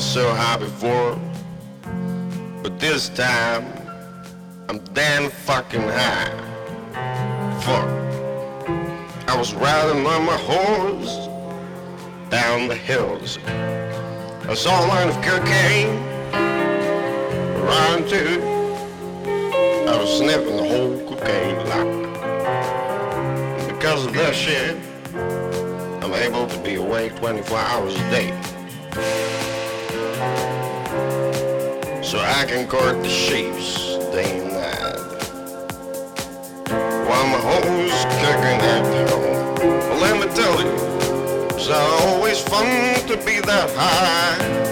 was so high before, but this time I'm damn fucking high. Fuck. I was riding on my horse down the hills. I saw a line of cocaine around too. I was sniffing the whole cocaine. And because of that shit, I'm able to be awake 24 hours a day. I can court the sheeps day and night. While my home's kicking at home. Well, let me tell you, it's always fun to be that high.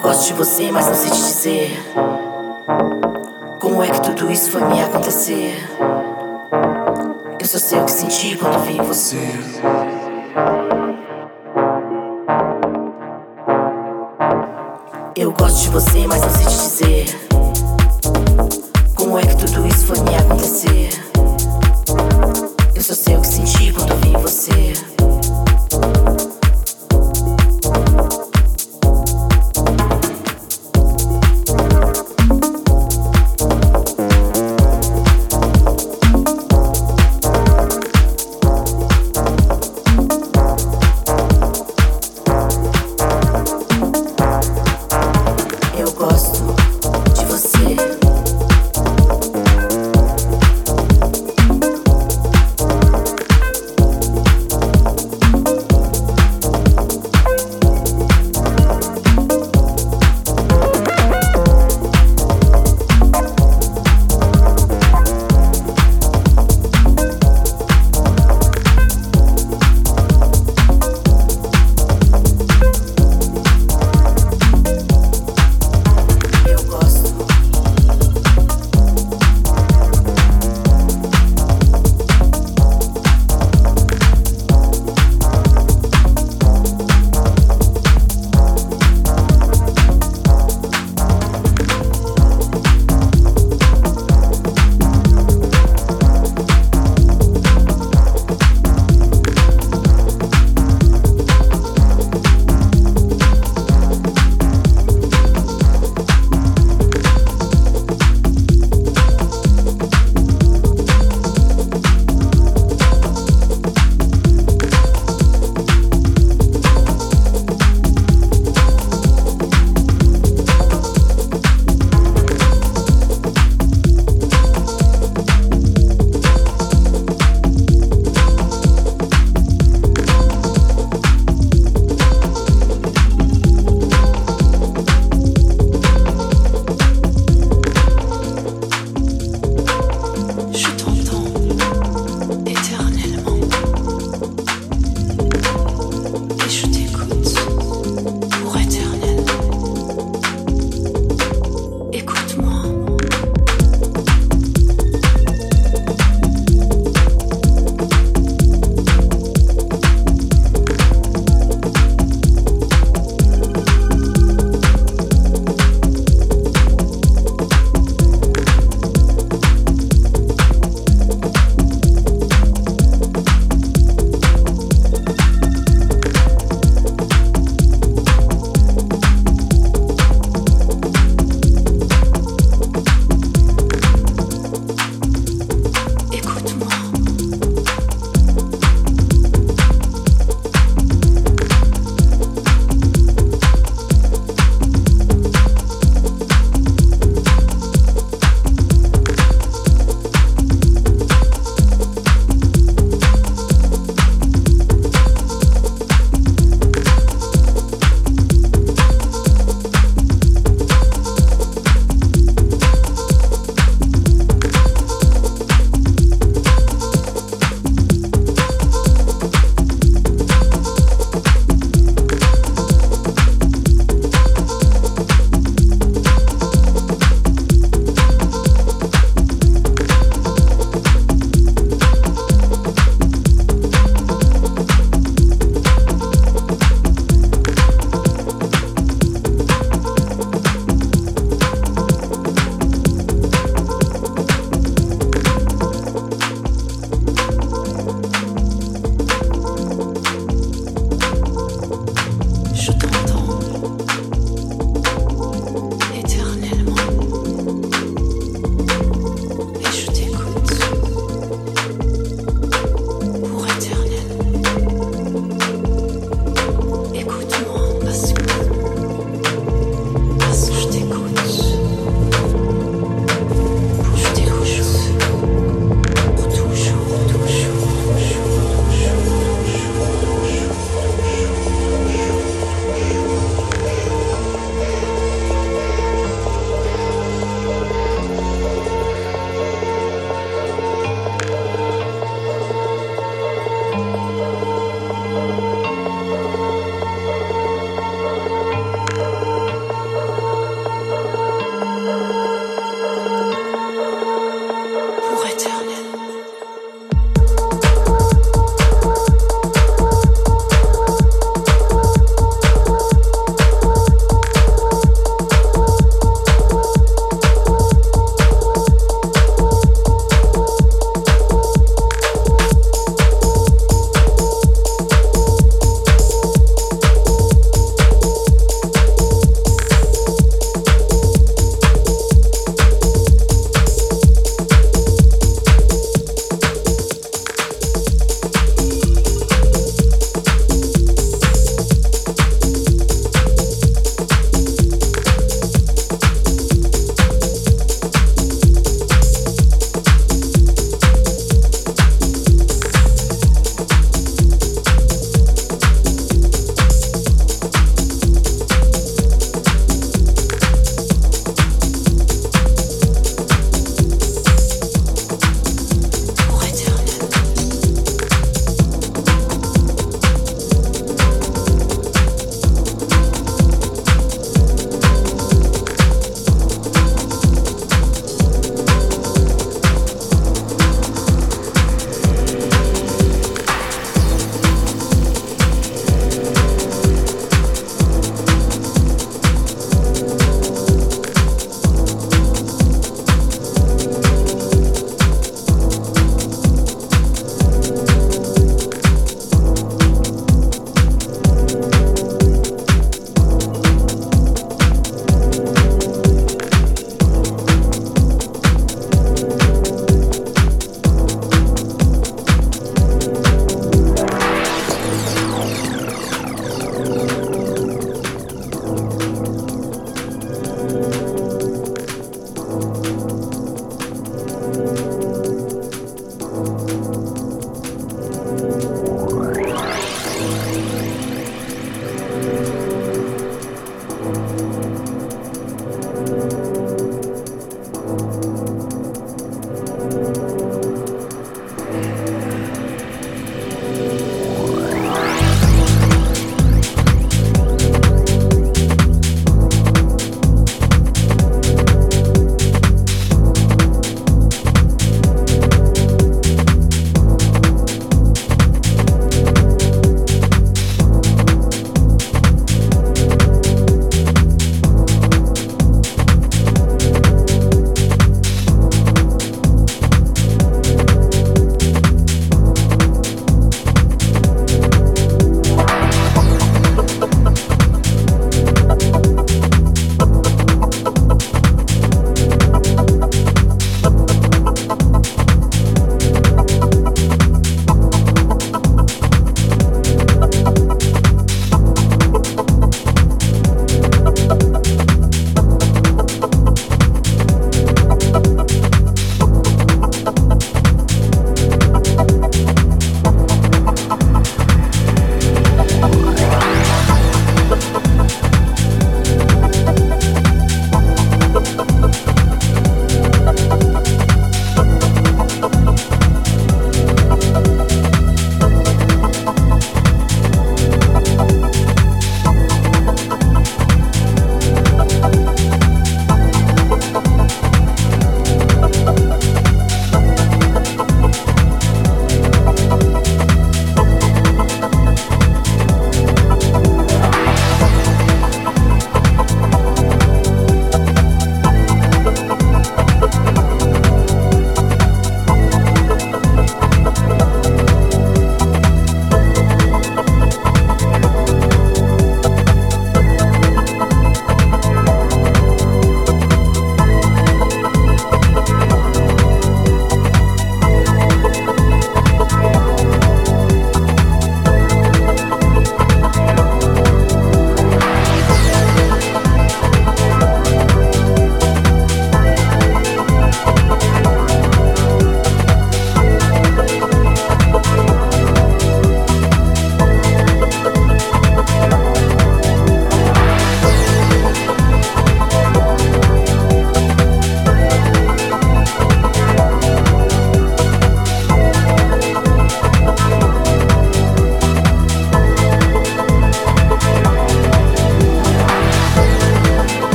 Gosto de você, mas não sei te dizer. Como é que tudo isso foi me acontecer? Eu só sei o que senti quando vi você. Eu gosto de você, mas não sei te dizer.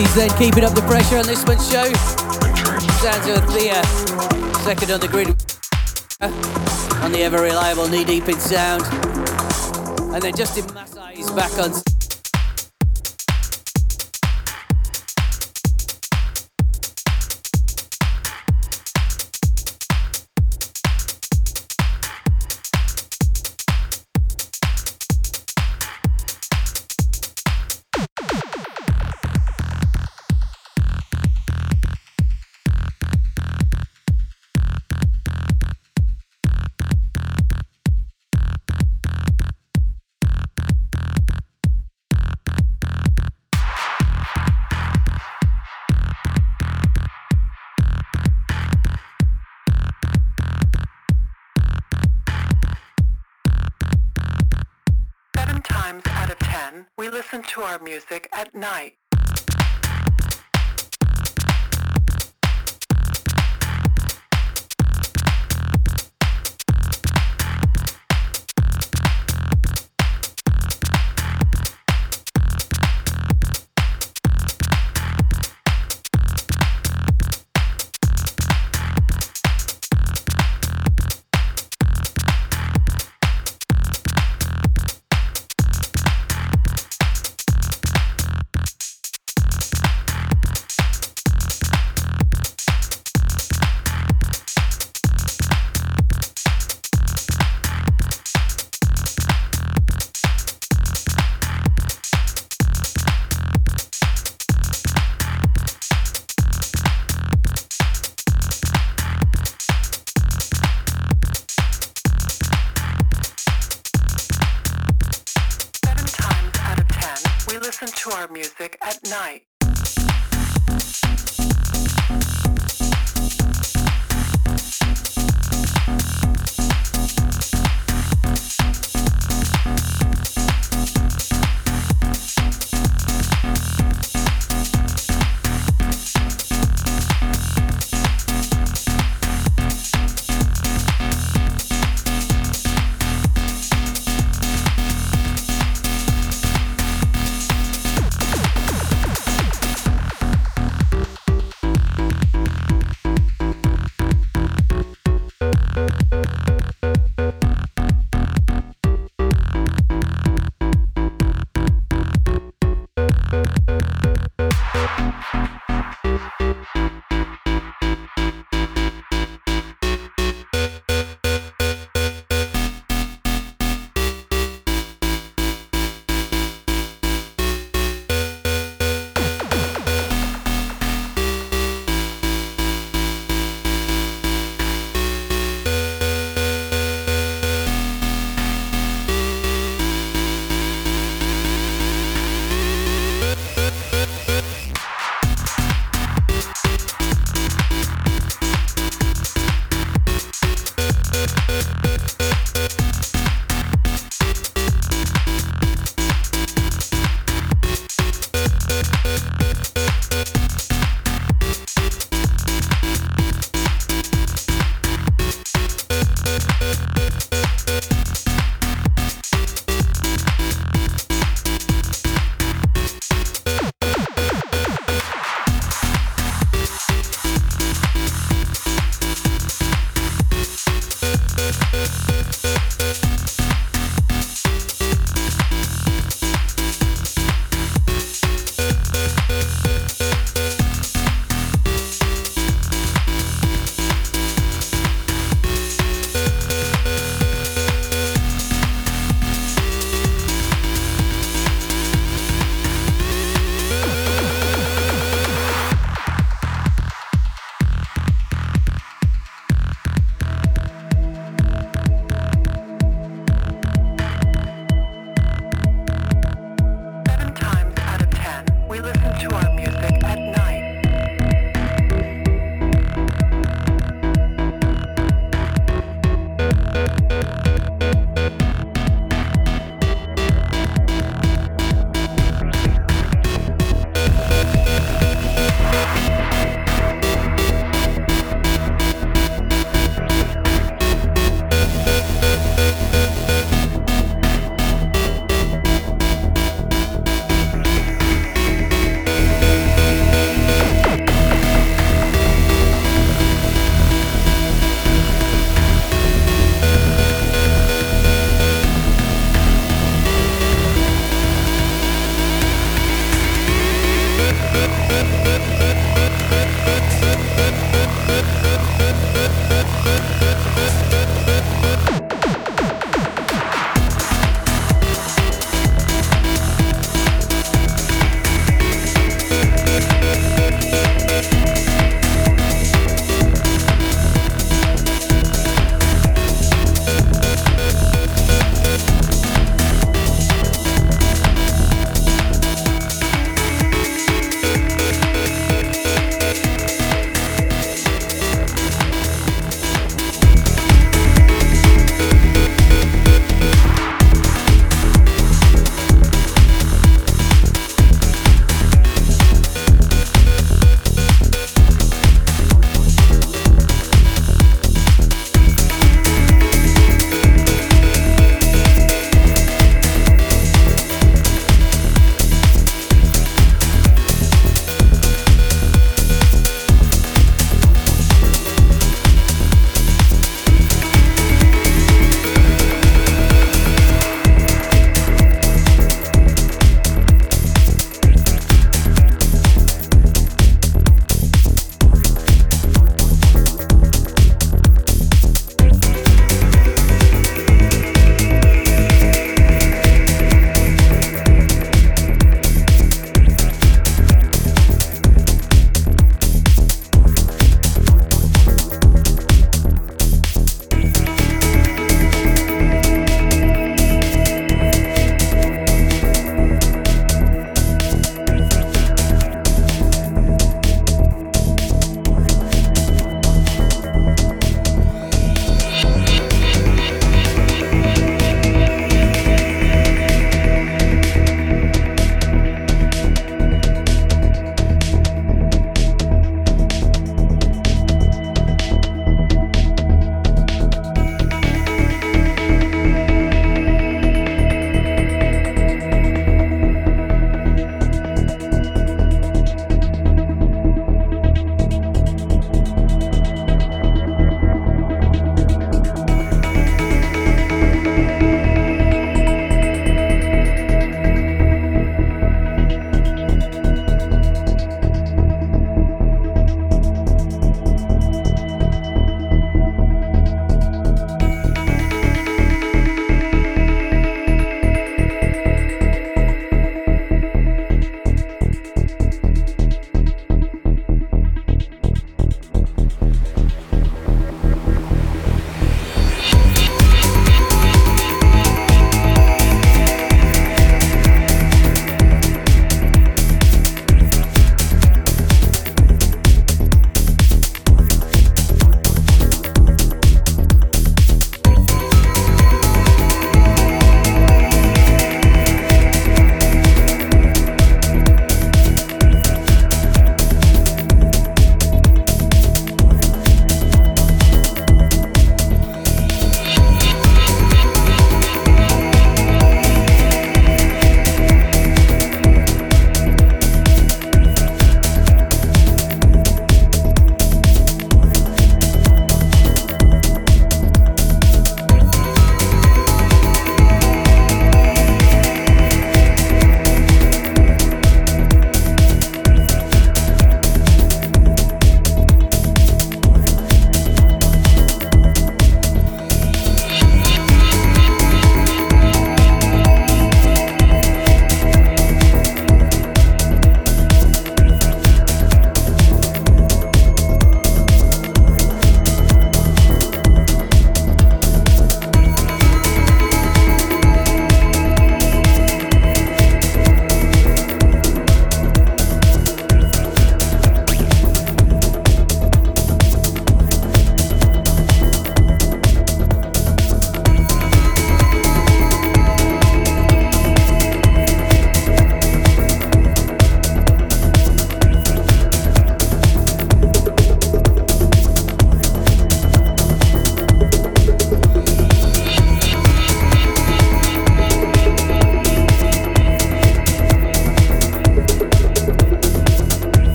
80s then, keeping up the pressure on this one. show. Sounds of Thea, second on the grid on the ever reliable Knee Deep in Sound. And then Justin Massai is back on